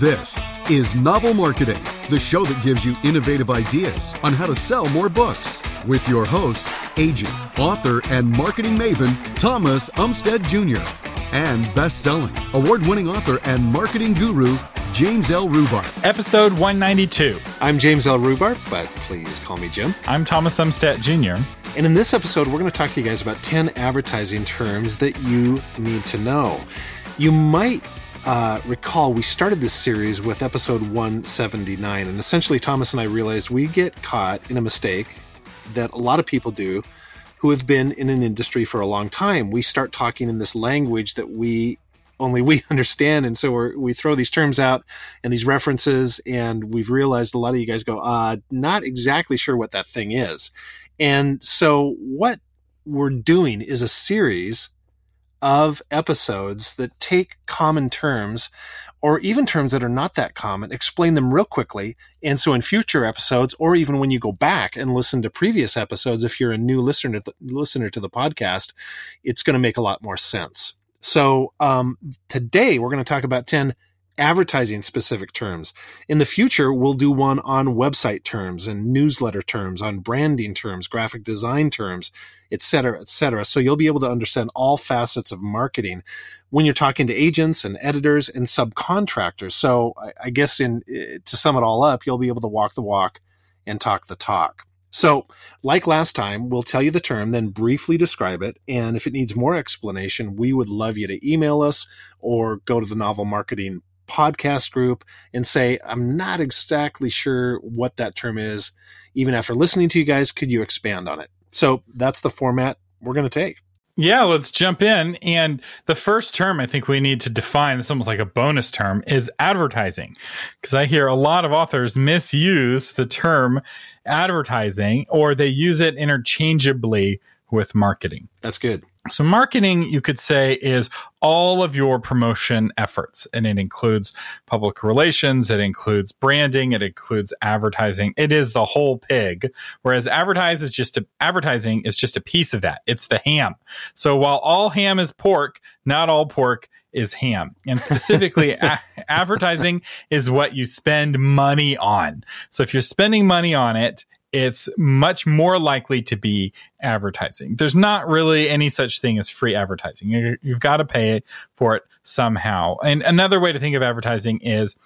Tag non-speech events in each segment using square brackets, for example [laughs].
This is Novel Marketing, the show that gives you innovative ideas on how to sell more books. With your hosts, agent, author, and marketing maven, Thomas Umstead Jr., and best selling, award winning author and marketing guru, James L. Rubart. Episode 192. I'm James L. Rubart, but please call me Jim. I'm Thomas Umstead Jr. And in this episode, we're going to talk to you guys about 10 advertising terms that you need to know. You might uh, recall we started this series with episode 179, and essentially, Thomas and I realized we get caught in a mistake that a lot of people do who have been in an industry for a long time. We start talking in this language that we only we [laughs] understand, and so we throw these terms out and these references, and we've realized a lot of you guys go, uh, not exactly sure what that thing is. And so, what we're doing is a series of episodes that take common terms or even terms that are not that common, explain them real quickly. And so in future episodes, or even when you go back and listen to previous episodes, if you're a new listener to the, listener to the podcast, it's going to make a lot more sense. So um, today we're going to talk about 10 advertising specific terms. In the future, we'll do one on website terms and newsletter terms, on branding terms, graphic design terms, et cetera, et cetera. So you'll be able to understand all facets of marketing when you're talking to agents and editors and subcontractors. So I, guess in eh, to sum it all up, you'll be able to walk the walk and talk the talk. So, like last time, we'll tell you the term, then briefly describe it. And if it needs more explanation, we would love you to email us or go to the Novel Marketing podcast group and say, I'm not exactly sure what that term is. Even after listening to you guys, could you expand on it? So that's the format we're going to take. Yeah, let's jump in. And the first term I think we need to define, it's almost like a bonus term, is advertising. Because I hear a lot of authors misuse the term advertising or they use it interchangeably with marketing. That's good. So, marketing, you could say, is all of your promotion efforts, and it includes public relations, it includes branding, it includes advertising. It is the whole pig. Whereas advertise is just a, advertising is just a piece of that. It's the ham. So, while all ham is pork, not all pork is ham. And specifically, [laughs] a- advertising is what you spend money on. So, if you're spending money on it, it's much more likely to be advertising. There's not really any such thing as free advertising. you have got to pay for it somehow. And another way to think of advertising is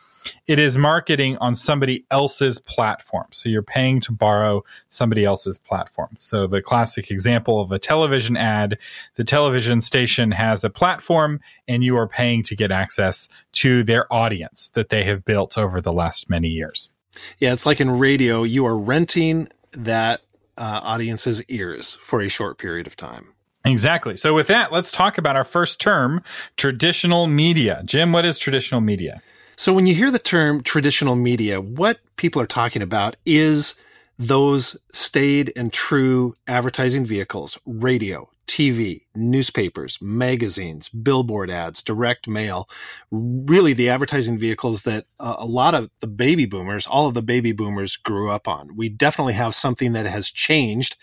it is marketing on somebody else's platform. So you're paying to borrow somebody else's platform. So the classic example of a television ad, the television station has a platform and you are paying to get access to their audience that they have built over the last many years. Yeah, it's like in radio, you are renting that uh, audience's ears for a short period of time. Exactly. So, with that, let's talk about our first term traditional media. Jim, what is traditional media? So, when you hear the term traditional media, what people are talking about is those staid and true advertising vehicles radio, TV, newspapers, magazines, billboard ads, direct mail, really the advertising vehicles that uh, a lot of the baby boomers, all of the baby boomers grew up on. We definitely have something that has changed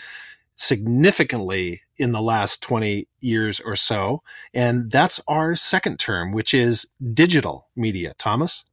significantly in the last 20 years or so. And that's our second term, which is digital media. Thomas?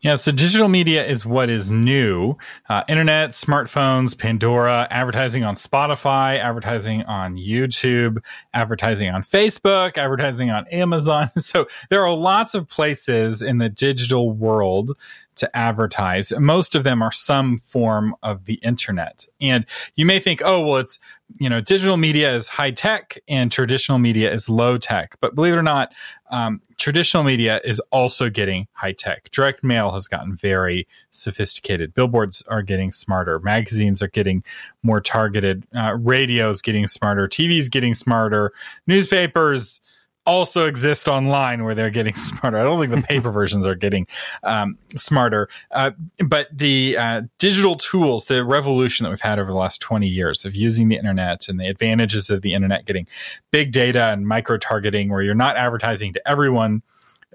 Yeah, so digital media is what is new. Uh, internet, smartphones, Pandora, advertising on Spotify, advertising on YouTube, advertising on Facebook, advertising on Amazon. [laughs] So there are lots of places in the digital world to advertise. Most of them are some form of the internet. And you may think, oh, well, it's, you know, digital media is high tech and traditional media is low tech. But believe it or not, um, traditional media is also getting high tech. Direct mail has gotten very sophisticated. Billboards are getting smarter. Magazines are getting more targeted. Uh, radio is getting smarter. TV is getting smarter. Newspapers, also exist online where they're getting [laughs] smarter. I don't think the [laughs] paper versions are getting um, smarter, uh, but the uh, digital tools, the revolution that we've had over the last 20 years of using the internet and the advantages of the internet, getting big data and micro targeting, where you're not advertising to everyone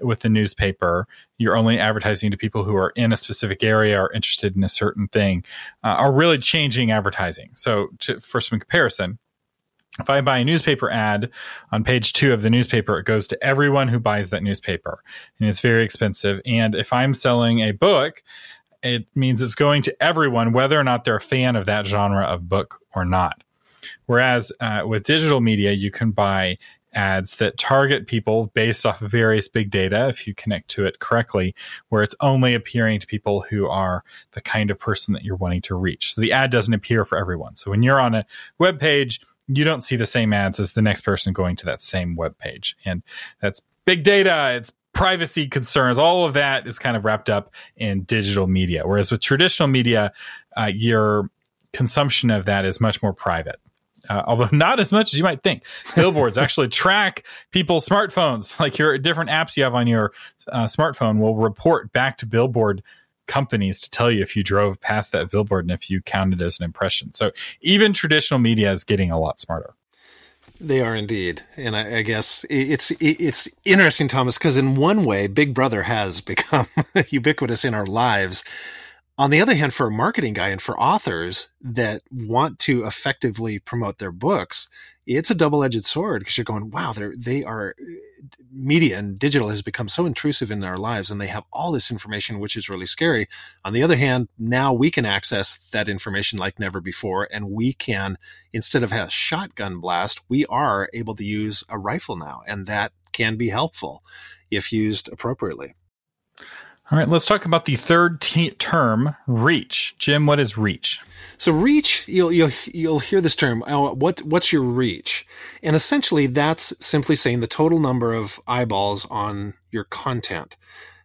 with the newspaper, you're only advertising to people who are in a specific area or interested in a certain thing, uh, are really changing advertising. So, to, for some comparison, if I buy a newspaper ad on page two of the newspaper, it goes to everyone who buys that newspaper, and it's very expensive. And if I'm selling a book, it means it's going to everyone, whether or not they're a fan of that genre of book or not. Whereas uh, with digital media, you can buy ads that target people based off of various big data if you connect to it correctly where it's only appearing to people who are the kind of person that you're wanting to reach so the ad doesn't appear for everyone so when you're on a web page you don't see the same ads as the next person going to that same web page. And that's big data. It's privacy concerns. All of that is kind of wrapped up in digital media. Whereas with traditional media uh, your consumption of that is much more private. Uh, although [laughs] not as much as you might think. Billboards [laughs] actually track people's smartphones. [laughs] Like your different apps you have on your uh, smartphone will report back to Billboard companies to tell you if you drove past that billboard and if you counted as an impression. So even traditional media is getting a lot smarter. They are indeed, and I, I guess it's it's interesting, Thomas, because in one way, Big Brother has [laughs] become ubiquitous in our lives. On the other hand, for a marketing guy and for authors that want to effectively promote their books, it's a double-edged sword because you're going, wow, they're, they are uh, media and digital has become so intrusive in our lives and they have all this information, which is really scary. On the other hand, now we can access that information like never before. And we can, instead of a shotgun blast, we are able to use a rifle now. And that can be helpful if used appropriately. All right, let's talk about the third t- term, reach. Jim, what is reach? So reach, you'll you'll you'll hear this term. Uh, what what's your reach? And essentially, that's simply saying the total number of eyeballs on your content,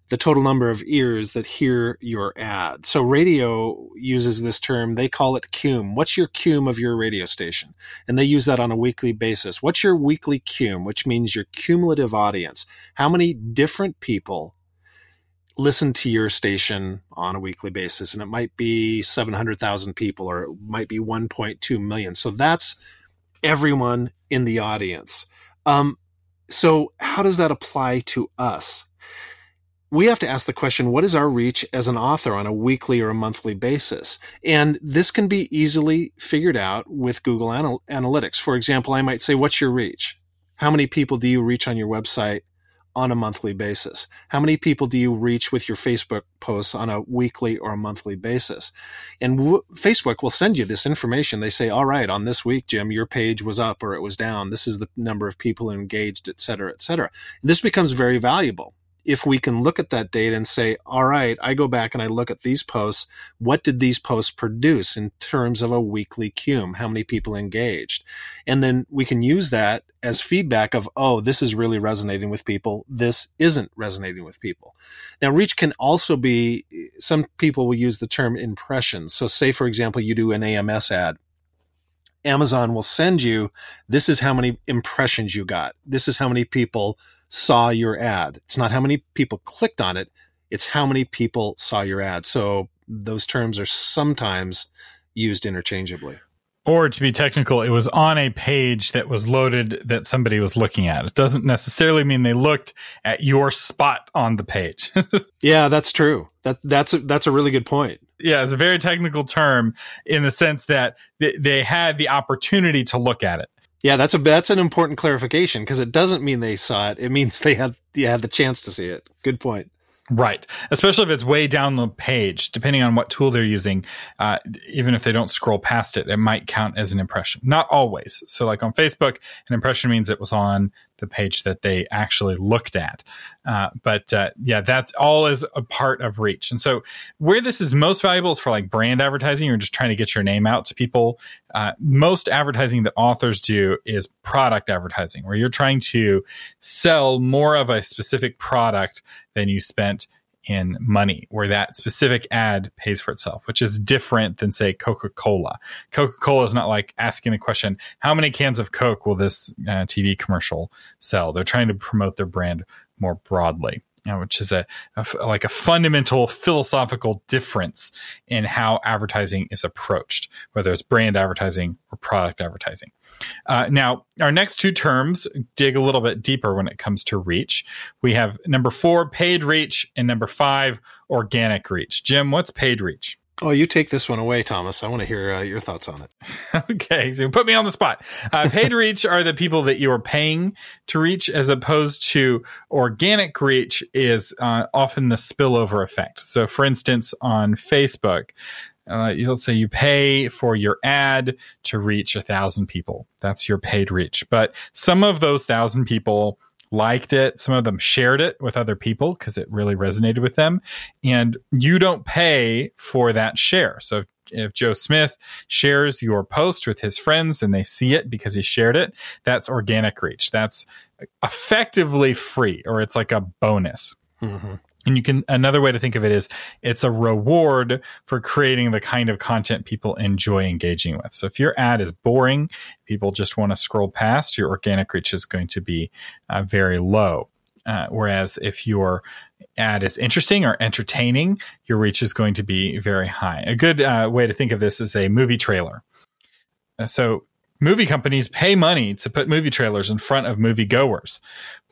the total number of ears that hear your ad. So radio uses this term. They call it cume. What's your cume of your radio station? And they use that on a weekly basis. What's your weekly cume? Which means your cumulative audience. How many different people listen to your station on a weekly basis and it might be 700,000 people or it might be 1.2 million. So that's everyone in the audience. Um, so how does that apply to us? We have to ask the question, what is our reach as an author on a weekly or a monthly basis? And this can be easily figured out with Google Anal- Analytics. For example, I might say, what's your reach? How many people do you reach on your website on a monthly basis? How many people do you reach with your Facebook posts on a weekly or a monthly basis? And w- Facebook will send you this information. They say, all right, on this week, Jim, your page was up or it was down. This is the number of people engaged, et cetera, et cetera. And this becomes very valuable if we can look at that data and say, all right, I go back and I look at these posts, what did these posts produce in terms of a weekly cume? How many people engaged? And then we can use that as feedback of, oh, this is really resonating with people. This isn't resonating with people. Now, reach can also be, some people will use the term impressions. So say, for example, you do an AMS ad. Amazon will send you, this is how many impressions you got. This is how many people saw your ad. It's not how many people clicked on it, it's how many people saw your ad. So those terms are sometimes used interchangeably. Or to be technical, it was on a page that was loaded that somebody was looking at. It doesn't necessarily mean they looked at your spot on the page. [laughs] yeah, that's true. That that's a, that's a really good point. Yeah, it's a very technical term in the sense that they, they had the opportunity to look at it. Yeah, that's a that's an important clarification because it doesn't mean they saw it. It means they had yeah had the chance to see it. Good point. Right. Especially if it's way down the page, depending on what tool they're using, uh, even if they don't scroll past it, it might count as an impression. Not always. So, like on Facebook, an impression means it was on the page that they actually looked at. Uh, but uh, yeah, that's all is a part of reach. And so, where this is most valuable is for like brand advertising. You're just trying to get your name out to people. Uh, most advertising that authors do is product advertising, where you're trying to sell more of a specific product than you spent in money where that specific ad pays for itself, which is different than say Coca-Cola. Coca-Cola is not like asking the question, how many cans of Coke will this uh, TV commercial sell? They're trying to promote their brand more broadly. Which is a, a, like a fundamental philosophical difference in how advertising is approached, whether it's brand advertising or product advertising. Uh, now, our next two terms dig a little bit deeper when it comes to reach. We have number four, paid reach, and number five, organic reach. Jim, what's paid reach? Oh, you take this one away, Thomas. I want to hear uh, your thoughts on it. [laughs] okay, so put me on the spot. Uh, [laughs] paid reach are the people that you are paying to reach, as opposed to organic reach is uh, often the spillover effect. So, for instance, on Facebook, uh, let's say you pay for your ad to reach a thousand people. That's your paid reach. But some of those thousand people liked it. Some of them shared it with other people because it really resonated with them. And you don't pay for that share. So if Joe Smith shares your post with his friends and they see it because he shared it, that's organic reach. That's effectively free or it's like a bonus. Mm-hmm. And you can, another way to think of it is it's a reward for creating the kind of content people enjoy engaging with. So if your ad is boring, people just want to scroll past, your organic reach is going to be uh, very low. Uh, whereas if your ad is interesting or entertaining, your reach is going to be very high. A good uh, way to think of this is a movie trailer. Uh, so movie companies pay money to put movie trailers in front of movie goers.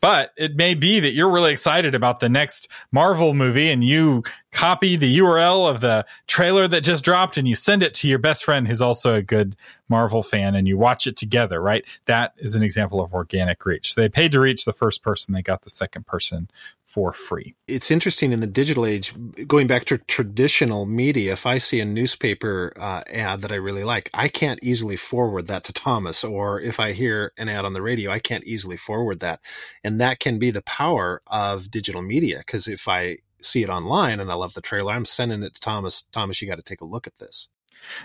But it may be that you're really excited about the next Marvel movie and you copy the URL of the trailer that just dropped and you send it to your best friend who's also a good Marvel fan and you watch it together, right? That is an example of organic reach. They paid to reach the first person, they got the second person for free. It's interesting in the digital age, going back to traditional media, if I see a newspaper uh, ad that I really like, I can't easily forward that to Thomas. Or if I hear an ad on the radio, I can't easily forward that. And that can be the power of digital media. Because if I see it online and I love the trailer, I'm sending it to Thomas. Thomas, you got to take a look at this.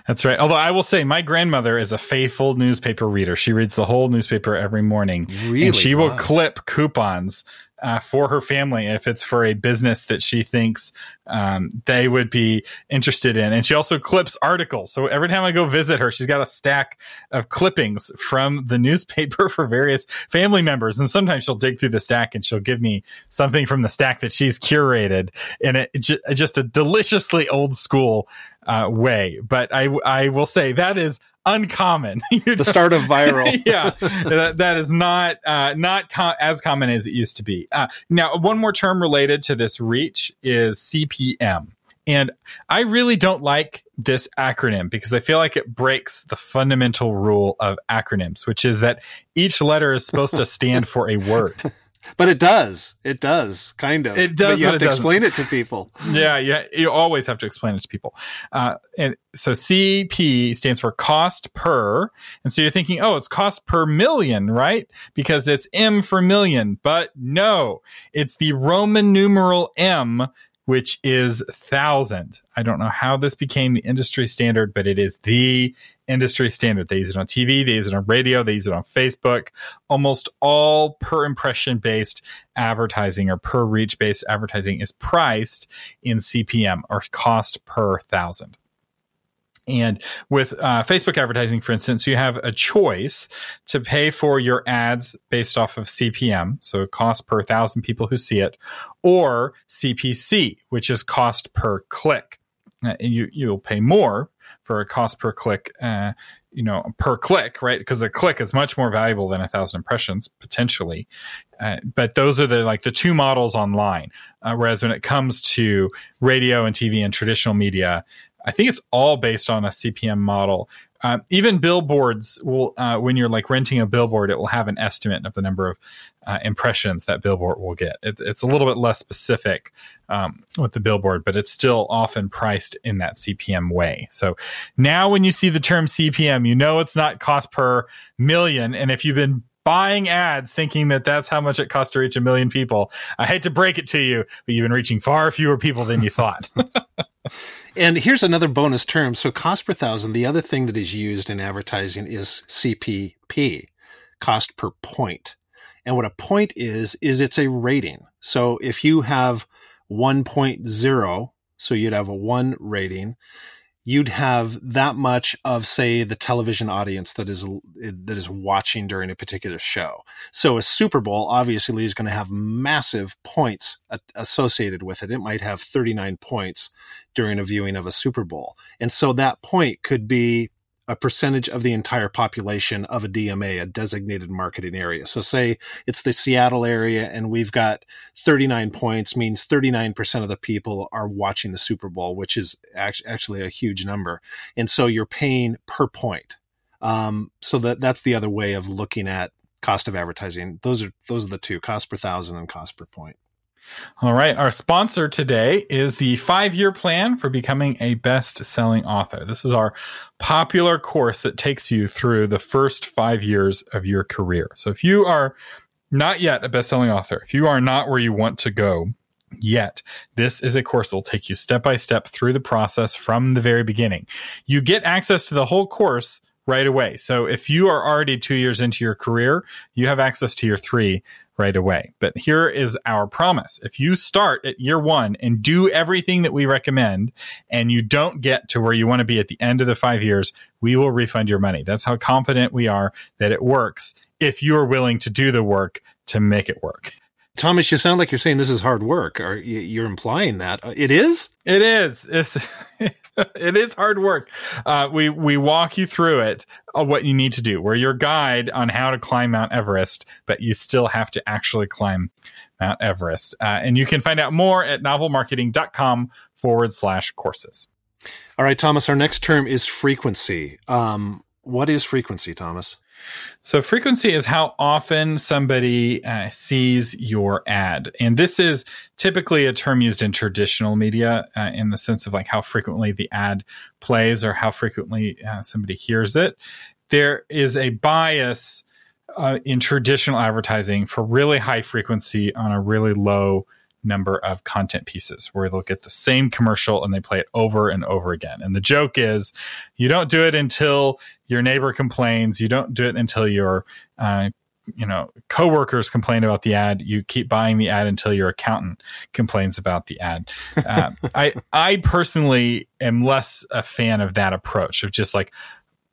That's right. Although I will say, my grandmother is a faithful newspaper reader. She reads the whole newspaper every morning, really? and she wow. will clip coupons uh, for her family if it's for a business that she thinks um, they would be interested in. And she also clips articles. So every time I go visit her, she's got a stack of clippings from the [laughs] newspaper for various family members. And sometimes she'll dig through the stack and she'll give me something from the stack that she's curated in it, just a deliciously old school uh, way. But I, I will say that is uncommon. [laughs] the start of viral. [laughs] yeah, that, that is not uh, not com- as common as it used to be. Uh, now, one more term related to this reach is CPM. And I really don't like this acronym because I feel like it breaks the fundamental rule of acronyms, which is that each letter is supposed to [laughs] stand for a word. But it does. It does, kind of. It does. But you have to explain it to people. [laughs] Yeah, yeah. You always have to explain it to people. Uh, and so CP stands for cost per. And so you're thinking, oh, it's cost per million, right? Because it's M for million. But no, it's the Roman numeral M which is thousand. I don't know how this became the industry standard, but it is the industry standard. They use it on TV, they use it on radio, they use it on Facebook. Almost all per impression based advertising or per reach based advertising is priced in CPM or cost per thousand. And with uh, Facebook advertising, for instance, you have a choice to pay for your ads based off of CPM, so cost per thousand people who see it, or CPC, which is cost per click. Uh, you you'll pay more for a cost per click, uh, you know, per click, right? Because a click is much more valuable than a thousand impressions potentially. Uh, but those are the like the two models online. Uh, whereas when it comes to radio and TV and traditional media, I think it's all based on a CPM model. Uh, even billboards will, uh, when you're like renting a billboard, it will have an estimate of the number of uh, impressions that billboard will get. It, it's a little bit less specific um, with the billboard, but it's still often priced in that CPM way. So now when you see the term CPM, you know it's not cost per million. And if you've been buying ads thinking that that's how much it costs to reach a million people. I hate to break it to you, but you've been reaching far fewer people than you thought. [laughs] and here's another bonus term. So cost per thousand, the other thing that is used in advertising is CPP, cost per point. And what a point is, is it's a rating. So if you have 1.0, so you'd have a one rating, you'd have that much of say the television audience that is that is watching during a particular show. So a super bowl obviously is going to have massive points associated with it. It might have 39 points during a viewing of a super bowl. And so that point could be a percentage of the entire population of a DMA, a designated marketing area. So say it's the Seattle area and we've got 39 points means 39% of the people are watching the Super Bowl, which is actually a huge number. And so you're paying per point. Um, so that that's the other way of looking at cost of advertising. Those are those are the two cost per thousand and cost per point. All right. Our sponsor today is the five year plan for becoming a best selling author. This is our popular course that takes you through the first five years of your career. So if you are not yet a best selling author, if you are not where you want to go, yet. This is a course that will take you step by step through the process from the very beginning. You get access to the whole course right away. So if you are already two years into your career, you have access to your three right away. But here is our promise. If you start at year one and do everything that we recommend and you don't get to where you want to be at the end of the five years, we will refund your money. That's how confident we are that it works if you are willing to do the work to make it work. Thomas, you sound like you're saying this is hard work. Are you're implying that uh, it is? It is. It's [laughs] it is hard work. Uh, we we walk you through it, uh, what you need to do. We're your guide on how to climb Mount Everest, but you still have to actually climb Mount Everest. Uh, and you can find out more at novelmarketing.com forward slash courses. All right, Thomas. Our next term is frequency. Um, what is frequency, Thomas? So, frequency is how often somebody uh, sees your ad. And this is typically a term used in traditional media uh, in the sense of like how frequently the ad plays or how frequently uh, somebody hears it. There is a bias uh, in traditional advertising for really high frequency on a really low number of content pieces where they'll get the same commercial and they play it over and over again. And the joke is you don't do it until your neighbor complains, you don't do it until your uh, you know coworkers complain about the ad. You keep buying the ad until your accountant complains about the ad. Uh, [laughs] i i personally am less a fan of that approach of just like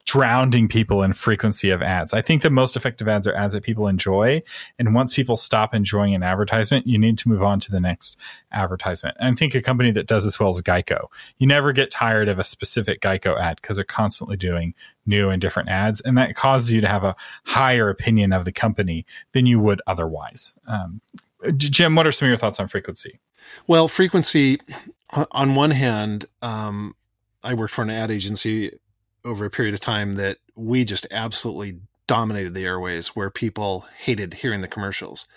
drowning people in frequency of ads. I think the most effective ads are ads that people enjoy. And once people stop enjoying an advertisement, you need to move on to the next advertisement. And I think a company that does this well is Geico. You never get tired of a specific Geico ad because they're constantly doing new and different ads. And that causes you to have a higher opinion of the company than you would otherwise. Um, Jim, what are some of your thoughts on frequency? Well, frequency, on one hand, um, I worked for an ad agency over a period of time that we just absolutely dominated the airways where people hated hearing the commercials.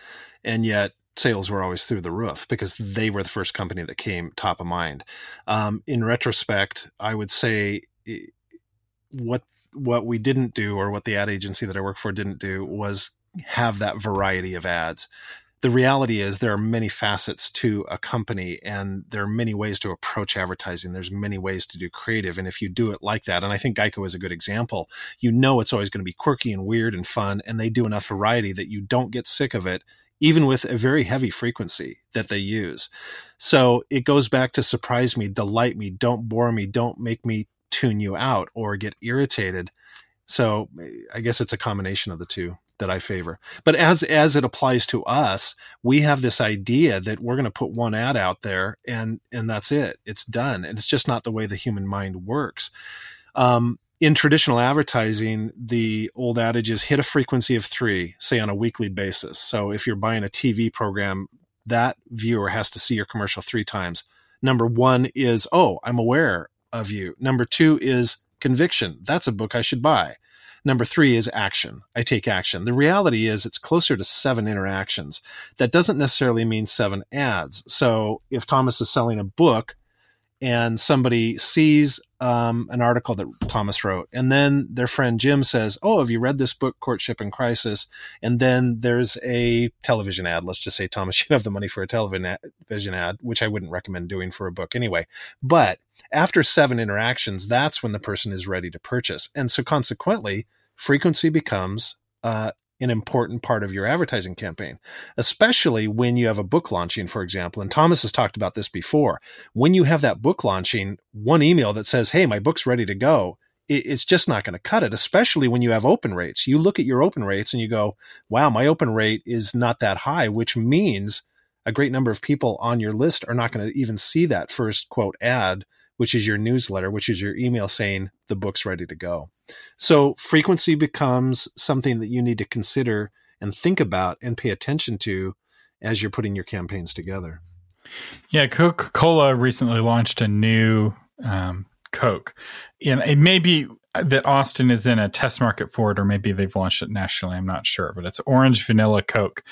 And yet sales were always through the roof because they were the first company that came top of mind. Um, in retrospect, I would say what what we didn't do or what the ad agency that I work for didn't do was have that variety of ads the reality is there are many facets to a company and there are many ways to approach advertising. There's many ways to do creative. And if you do it like that, and I think Geico is a good example, you know it's always going to be quirky and weird and fun. And they do enough variety that you don't get sick of it, even with a very heavy frequency that they use. So it goes back to surprise me, delight me, don't bore me, don't make me tune you out or get irritated. So I guess it's a combination of the two that I favor. But as as it applies to us, we have this idea that we're going to put one ad out there and and that's it. It's done. And it's just not the way the human mind works. Um, in traditional advertising, the old adage is hit a frequency of three, say on a weekly basis. So if you're buying a TV program, that viewer has to see your commercial three times. Number one is, oh, I'm aware of you. Number two is conviction. That's a book I should buy. Number three is action. I take action. The reality is it's closer to seven interactions. That doesn't necessarily mean seven ads. So if Thomas is selling a book and somebody sees um, an article that Thomas wrote, and then their friend Jim says, "Oh, have you read this book, Courtship in Crisis?" And then there's a television ad. Let's just say Thomas, [laughs] you have the money for a television ad, which I wouldn't recommend doing for a book anyway. But after seven interactions, that's when the person is ready to purchase, and so consequently, frequency becomes uh, an important part of your advertising campaign, especially when you have a book launching, for example. And Thomas has talked about this before. When you have that book launching, one email that says, Hey, my book's ready to go, it's just not going to cut it, especially when you have open rates. You look at your open rates and you go, wow, my open rate is not that high, which means a great number of people on your list are not going to even see that first quote ad, which is your newsletter, which is your email saying the book's ready to go. So frequency becomes something that you need to consider and think about and pay attention to as you're putting your campaigns together. Yeah, Coca Cola recently launched a new um, Coke. And it may be that Austin is in a test market for it, or maybe they've launched it nationally. I'm not sure, but it's orange vanilla Coke.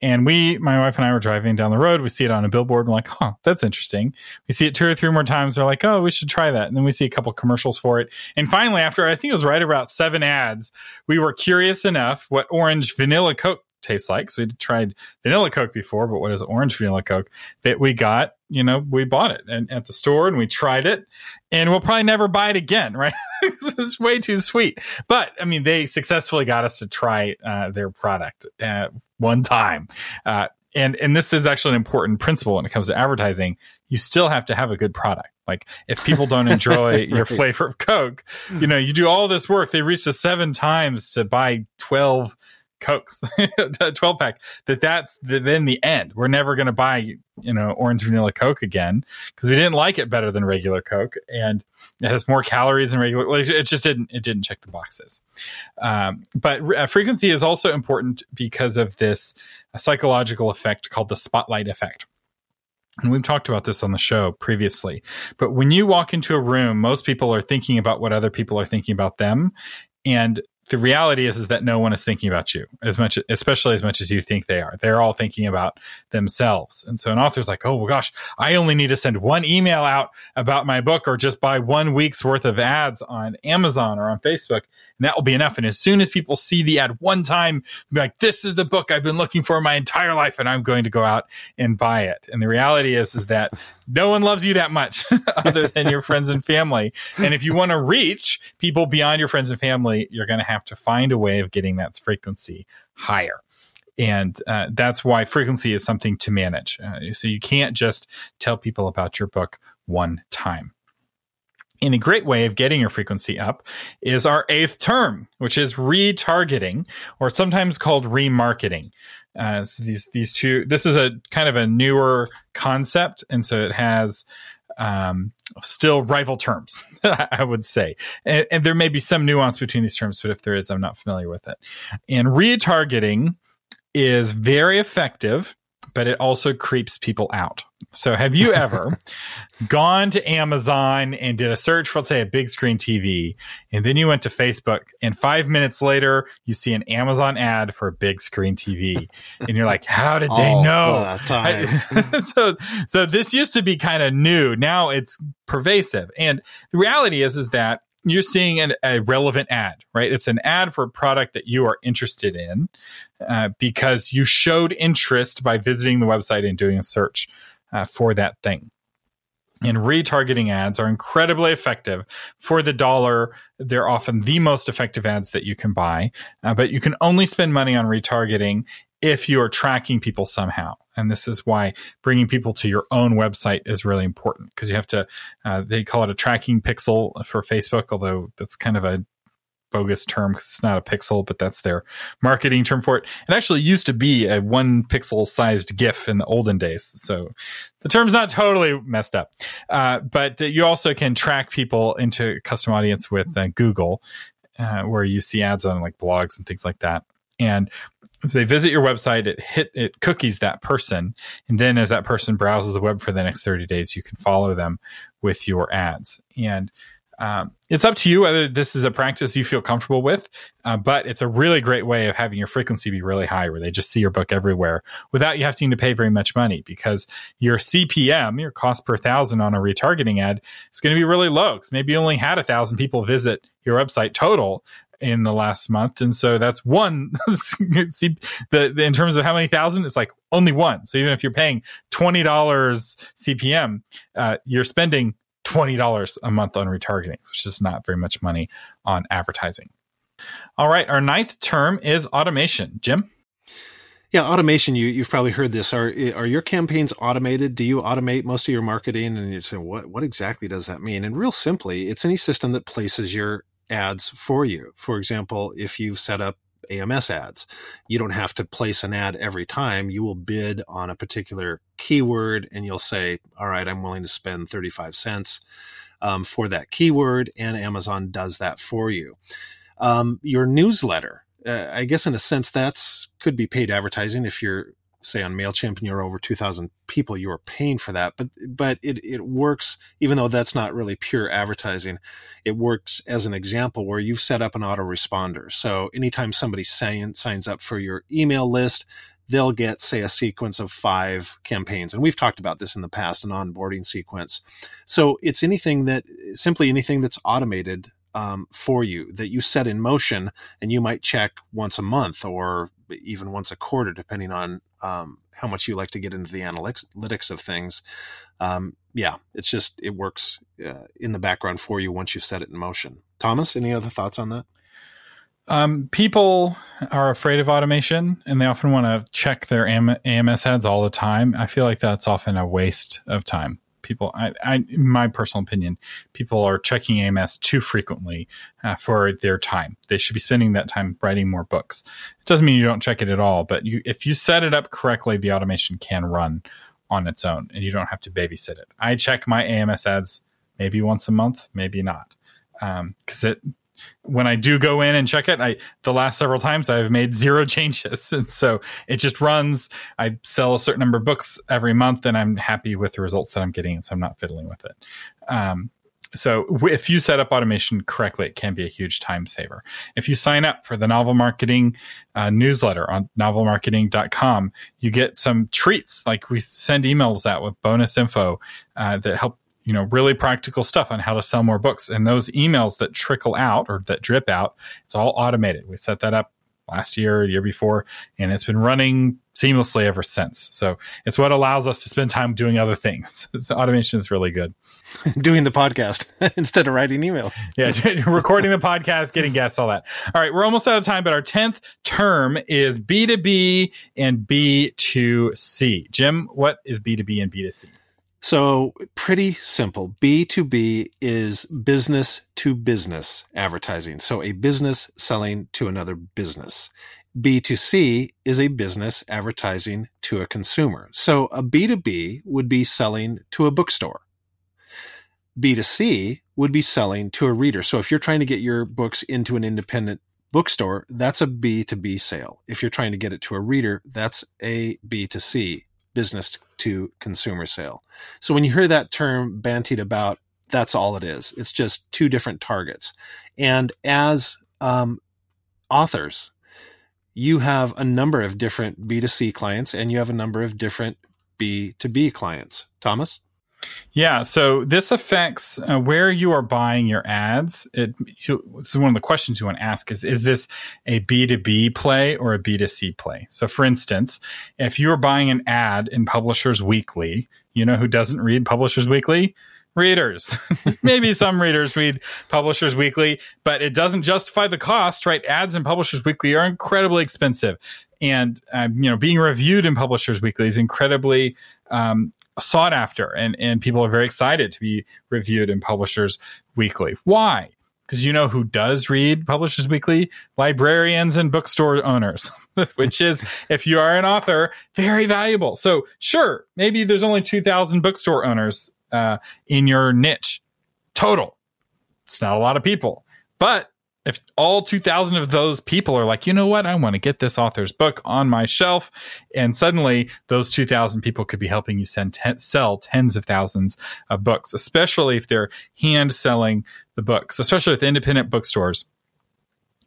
And we, my wife and I, were driving down the road. We see it on a billboard. We're like, "Oh, that's interesting." We see it two or three more times. We're like, "Oh, we should try that." And then we see a couple commercials for it. And finally, after I think it was right about seven ads, we were curious enough what orange vanilla Coke tastes like. So we tried vanilla Coke before, but what is orange vanilla Coke that we got? You know, we bought it and at the store and we tried it, and we'll probably never buy it again, [laughs] right? it's way too sweet. But I mean, they successfully got us to try uh, their product uh, one time. Uh, and and this is actually an important principle when it comes to advertising. You still have to have a good product. Like if people don't [laughs] enjoy right. your flavor of Coke, you know, you do all this work. They reach the seven times to buy twelve cokes [laughs] 12 pack that that's the, then the end we're never going to buy you know orange vanilla coke again because we didn't like it better than regular coke and it has more calories than regular like, it just didn't it didn't check the boxes um, but uh, frequency is also important because of this psychological effect called the spotlight effect and we've talked about this on the show previously. But when you walk into a room, most people are thinking about what other people are thinking about them. And the reality is is that no one is thinking about you as much especially as much as you think they are. They're all thinking about themselves. And so an author's like oh well, gosh i only need to send one email out about my book or just buy one week's worth of ads on amazon or on facebook and that will be enough and as soon as people see the ad one time be like this is the book i've been looking for my entire life and i'm going to go out and buy it and the reality is is that no one loves you that much [laughs] other than your friends and family. And if you want to reach people beyond your friends and family, you're going to have to find a way of getting that frequency higher. And uh, that's why frequency is something to manage. Uh, so you can't just tell people about your book one time. And a great way of getting your frequency up is our eighth term, which is retargeting, or sometimes called remarketing. Uh, so these these two. This is a kind of a newer concept, and so it has um, still rival terms, [laughs] I would say. And, and, there may be some nuance between these terms, but if there is, I'm not familiar with it. And retargeting is very effective but it also creeps people out. So, have you ever [laughs] gone to Amazon and did a search for, let's say, a big screen TV, and then you went to Facebook, and five minutes later, you see an Amazon ad for a big screen TV, and you're like, "How did they know?" [laughs] [laughs] so, so this used to be kind of new. Now it's pervasive, and the reality is, is that you're seeing an, a relevant ad, right? It's an ad for a product that you are interested in uh, because you showed interest by visiting the website and doing a search uh, for that thing. And retargeting ads are incredibly effective for the dollar. They're often the most effective ads that you can buy, uh, but you can only spend money on retargeting if you are tracking people somehow. And this is why bringing people to your own website is really important because you have to, uh, they call it a tracking pixel for Facebook, although that's kind of a bogus term because it's not a pixel, but that's their marketing term for it. It actually used to be a one pixel sized GIF in the olden days. So the term's not totally messed up. Uh, but you also can track people into custom audience with uh, Google, uh, where you see ads on like blogs and things like that. And so they visit your website, it hit it cookies that person, and then as that person browses the web for the next 30 days, you can follow them with your ads. And um, it's up to you whether this is a practice you feel comfortable with, uh, but it's a really great way of having your frequency be really high, where they just see your book everywhere without you having to pay very much money because your CPM, your cost per thousand on a retargeting ad, is going to be really low because maybe you only had a thousand people visit your website total, in the last month, and so that's one. [laughs] See, the, the, in terms of how many thousand, it's like only one. So even if you're paying twenty dollars CPM, uh, you're spending twenty dollars a month on retargeting, which is not very much money on advertising. All right, our ninth term is automation. Jim. Yeah, automation. You you've probably heard this. Are are your campaigns automated? Do you automate most of your marketing? And you say, what what exactly does that mean? And real simply, it's any system that places your ads for you. For example, if you've set up AMS ads, you don't have to place an ad every time. You will bid on a particular keyword and you'll say, all right, I'm willing to spend 35 cents. um, for that keyword, and Amazon does that for you. Um, your newsletter, uh, I guess, in a sense, that's could be paid advertising if you're say on Mailchimp and you're over 2000 people, you are paying for that. But, but it, it works, even though that's not really pure advertising, it works as an example where you've set up an autoresponder. So anytime somebody sign, signs up for your email list, they'll get, say, a sequence of five campaigns. And we've talked about this in the past, an onboarding sequence. So it's anything that, simply anything that's automated um, for you that you set in motion and you might check once a month or even once a quarter, depending on um, how much you like to get into the analytics of things. Um, yeah, it's just, it works uh, in the background for you once you set it in motion. Thomas, any other thoughts on that? Um, people are afraid of automation and they often want to check their AMS ads all the time. I feel like that's often a waste of time people I, I in my personal opinion people are checking ams too frequently uh, for their time. They should be spending that time writing more books. It doesn't mean you don't check it at all but you if you set it up correctly the automation can run on its own and you don't have to babysit it. I check my ams ads maybe once a month maybe not because um, it when I do go in and check it, I the last several times I've made [laughs] zero changes, and so it just runs. I sell a certain number of books every month, and I'm happy with the results that I'm getting, so I'm not fiddling with it. Um, so if you set up automation correctly, it can be a huge time saver. If you sign up for the novel marketing uh, newsletter on novelmarketing.com, you get some treats. Like we send emails out with bonus info uh, that help you know really practical stuff on how to sell more books. And those emails that trickle out or that drip out it's all automated. We set that up last year year before and it's been running seamlessly ever since. So it's what allows us to spend time doing other things. [laughs] So automation is really good. [laughs] Doing the podcast [laughs] instead of writing email. Yeah recording the podcast getting guests all that. All right we're almost out of time but our 10th term is b2b and b2c jim what is b2b and b2c so, pretty simple. B2B is business to business advertising. So, a business selling to another business. B2C is a business advertising to a consumer. So, a B2B would be selling to a bookstore. B2C would be selling to a reader. So, if you're trying to get your books into an independent bookstore, that's a B2B sale. If you're trying to get it to a reader, that's a B2C business to consumer sale. So when you hear that term bantied about, that's all it is. It's just two different targets. And as um, authors, you have a number of different B2C clients and you have a number of different B2B clients. Thomas? Yeah, so this affects uh, where you are buying your ads. It, so one of the questions you want to ask is: Is this a B two B play or a B two C play? So, for instance, if you are buying an ad in Publishers Weekly, you know who doesn't read Publishers Weekly? Readers. [laughs] Maybe some readers read Publishers Weekly, but it doesn't justify the cost, right? Ads in Publishers Weekly are incredibly expensive, and um, you know being reviewed in Publishers Weekly is incredibly um, sought after and, and people are very excited to be reviewed in Publishers Weekly. Why? Because you know who does read Publishers Weekly? Librarians and bookstore owners, [laughs] which is, if you are an author, very valuable. So, sure, maybe there's only 2,000 bookstore owners uh, in your niche total. It's not a lot of people. But if all 2000 of those people are like you know what? I want to get this author's book on my shelf and suddenly those 2000 people could be helping you send ten, sell tens of thousands of books especially if they're hand selling the books especially with independent bookstores.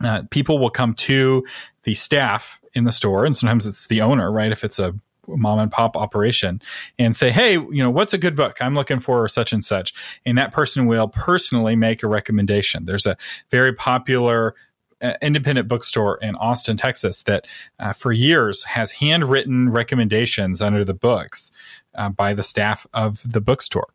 Uh, people will come to the staff in the store and sometimes it's the owner right? If it's a mom and pop operation and say, Hey, you know, what's a good book? I'm looking for such and such. And that person will personally make a recommendation. There's a very popular uh, independent bookstore in Austin, Texas that uh, for years has handwritten recommendations under the books uh, by the staff of the bookstore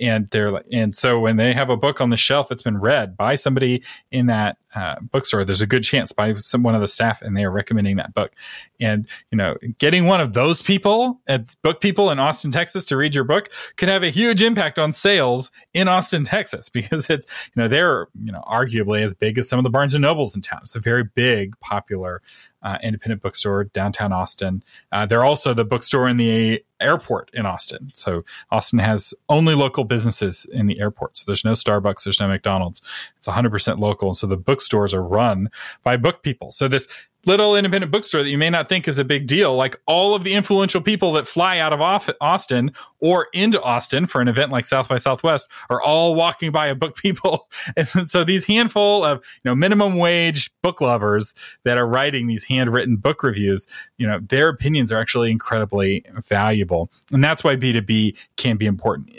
and they're like, and so when they have a book on the shelf that's been read by somebody in that uh, bookstore, there's a good chance by some one of the staff, and they are recommending that book. And you know, getting one of those people at BookPeople in Austin, Texas, to read your book can have a huge impact on sales in Austin, Texas, [laughs] because it's you know they're you know arguably as big as some of the Barnes and Nobles in town. It's a very big, popular uh, independent bookstore downtown Austin. Uh, they're also the bookstore in the airport in Austin. So Austin has only local businesses in the airport. So there's no Starbucks, there's no McDonald's. It's 100% local. So the bookstores are run by BookPeople. So this little independent bookstore that you may not think is a big deal, like all of the influential people that fly out of Austin or into Austin for an event like South by Southwest are all walking by a BookPeople. [laughs] And so these handful of, you know, minimum wage book lovers that are writing these handwritten book reviews, you know, their opinions are actually incredibly valuable. And that's why B2B can be important.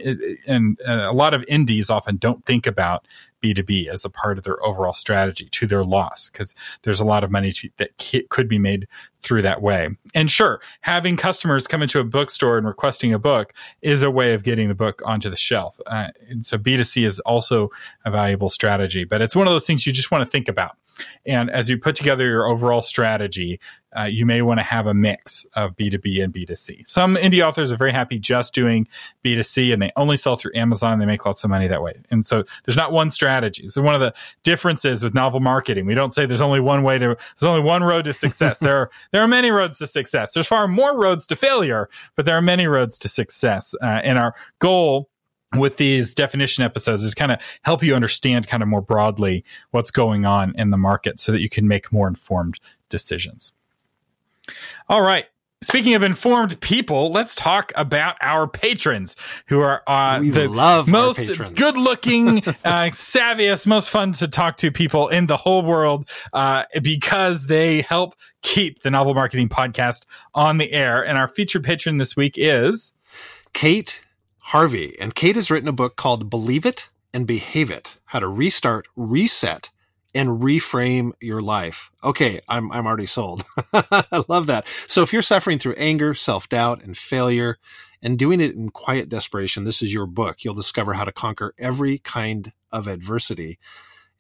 and uh, a lot of indies often don't think about B2B as a part of their overall strategy to their loss because there's a lot of money to, that could be made through that way. And sure, having customers come into a bookstore and requesting a book is a way of getting the book onto the shelf. Uh, and so B2C is also a valuable strategy, but it's one of those things you just want to think about. And as you put together your overall strategy, uh, you may want to have a mix of B2B and B2C. Some indie authors are very happy just doing B2C and they only sell through Amazon. They make lots of money that way. And so there's not one strategy. So one of the differences with novel marketing, we don't say there's only one way to, there's only one road to success. there are, there are many roads to success. There's far more roads to failure, but there are many roads to success. Uh, and our goal with these definition episodes is kind of help you understand kind of more broadly what's going on in the market so that you can make more informed decisions. All right. Speaking of informed people, let's talk about our patrons who are uh, the most good looking, [laughs] uh, savviest, most fun to talk to people in the whole world uh, because they help keep the Novel Marketing Podcast on the air. And our featured patron this week is Kate Harvey. And Kate has written a book called Believe It and Behave It How to Restart, Reset, and reframe your life. Okay, I'm I'm already sold. [laughs] I love that. So if you're suffering through anger, self-doubt, and failure, and doing it in quiet desperation, this is your book. You'll discover how to conquer every kind of adversity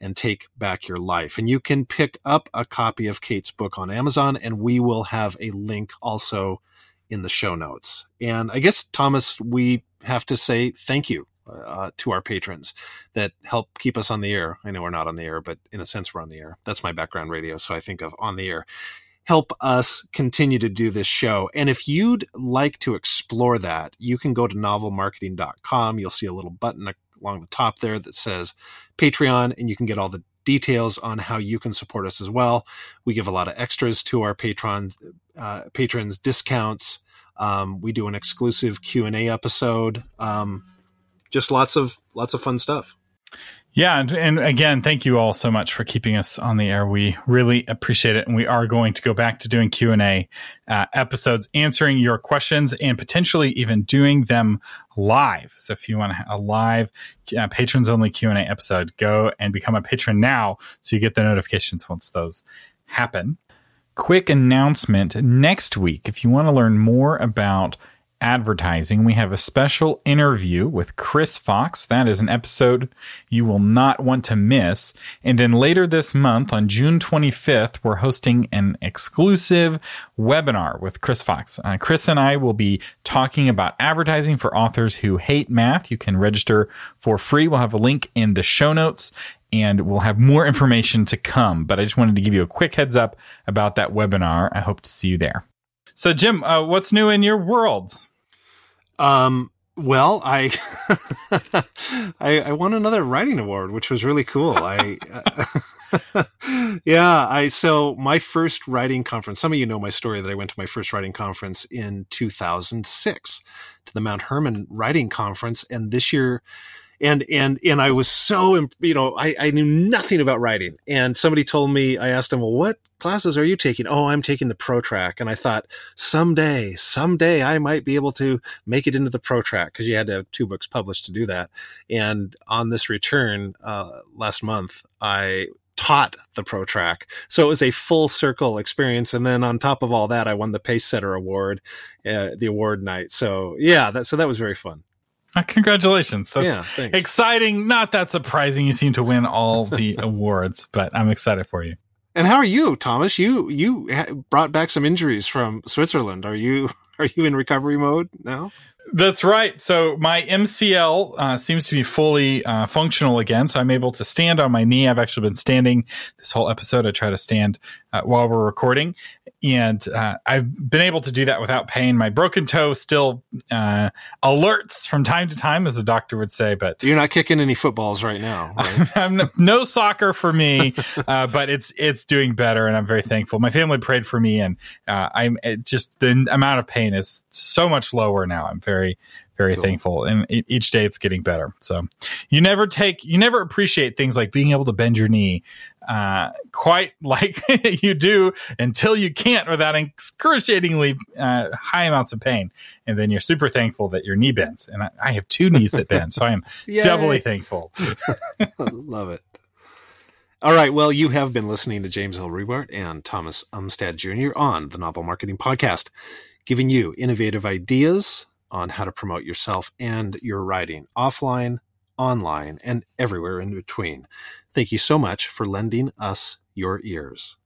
and take back your life. And you can pick up a copy of Kate's book on Amazon, and we will have a link also in the show notes. And I guess, Thomas, we have to say thank you uh, to our patrons that help keep us on the air. I know we're not on the air, but in a sense, we're on the air. That's my background radio. So I think of on the air. Help us continue to do this show. And if you'd like to explore that, you can go to novelmarketing.com. You'll see a little button along the top there that says Patreon, and you can get all the details on how you can support us as well. We give a lot of extras to our patrons, uh, patrons discounts. Um, we do an exclusive Q and A episode. Um, just lots of lots of fun stuff. Yeah, and, and, again, thank you all so much for keeping us on the air. We really appreciate it, and we are going to go back to doing Q and A uh, episodes, answering your questions, and potentially even doing them live. So, if you want a live uh, patrons only Q and A episode, go and become a patron now, so you get the notifications once those happen. Quick announcement: next week, if you want to learn more about advertising, we have a special interview with Chris Fox. That is an episode you will not want to miss. And then later this month, on June 25th, we're hosting an exclusive webinar with Chris Fox. Uh, Chris and I will be talking about advertising for authors who hate math. You can register for free. We'll have a link in the show notes and we'll have more information to come. But I just wanted to give you a quick heads up about that webinar. I hope to see you there. So, Jim, uh, what's new in your world? Um, well, I, [laughs] I, I won another writing award, which was really cool. I, uh, [laughs] yeah, I so my first writing conference. Some of you know my story that I went to my first writing conference in 2006 to the Mount Hermon Writing Conference, and this year and and and I was so you know I, I knew nothing about writing. And somebody told me I asked him well what classes are you taking? Oh I'm taking the pro track. And I thought someday someday I might be able to make it into the pro track. Because you had to have two books published to do that. And on this return uh, last month I taught the pro track. So it was a full circle experience. And then on top of all that I won the pace setter award uh, the award night. So yeah that so that was very fun [laughs] congratulations. That's yeah, exciting. Not that surprising. You seem to win all the [laughs] awards, but I'm excited for you. And how are you, Thomas? You you brought back some injuries from Switzerland. Are you [laughs] are you in recovery mode now? That's right. So my MCL uh, seems to be fully uh, functional again. So I'm able to stand on my knee. I've actually been standing this whole episode. I try to stand uh, while we're recording. And uh, I've been able to do that without pain. My broken toe still uh, alerts from time to time, as the doctor would say, but you're not kicking any footballs right now. [laughs] Right? I'm no, no, soccer for me, [laughs] uh, but it's it's doing better, and I'm very thankful. My family prayed for me, and uh, I'm just the amount of pain is so much lower now. I'm very very cool. thankful and each day it's getting better so you never take you never appreciate things like being able to bend your knee uh, quite [laughs] like you do until you can't without excruciatingly uh, high amounts of pain and then you're super thankful that your knee bends and i, I have two knees that bend so i am [laughs] doubly thankful [laughs] love it all right. Well, you have been listening to James L. Rubart and Thomas Umstattd Jr. on the Novel Marketing Podcast, giving you innovative ideas on how to promote yourself and your writing offline, online, and everywhere in between. Thank you so much for lending us your ears.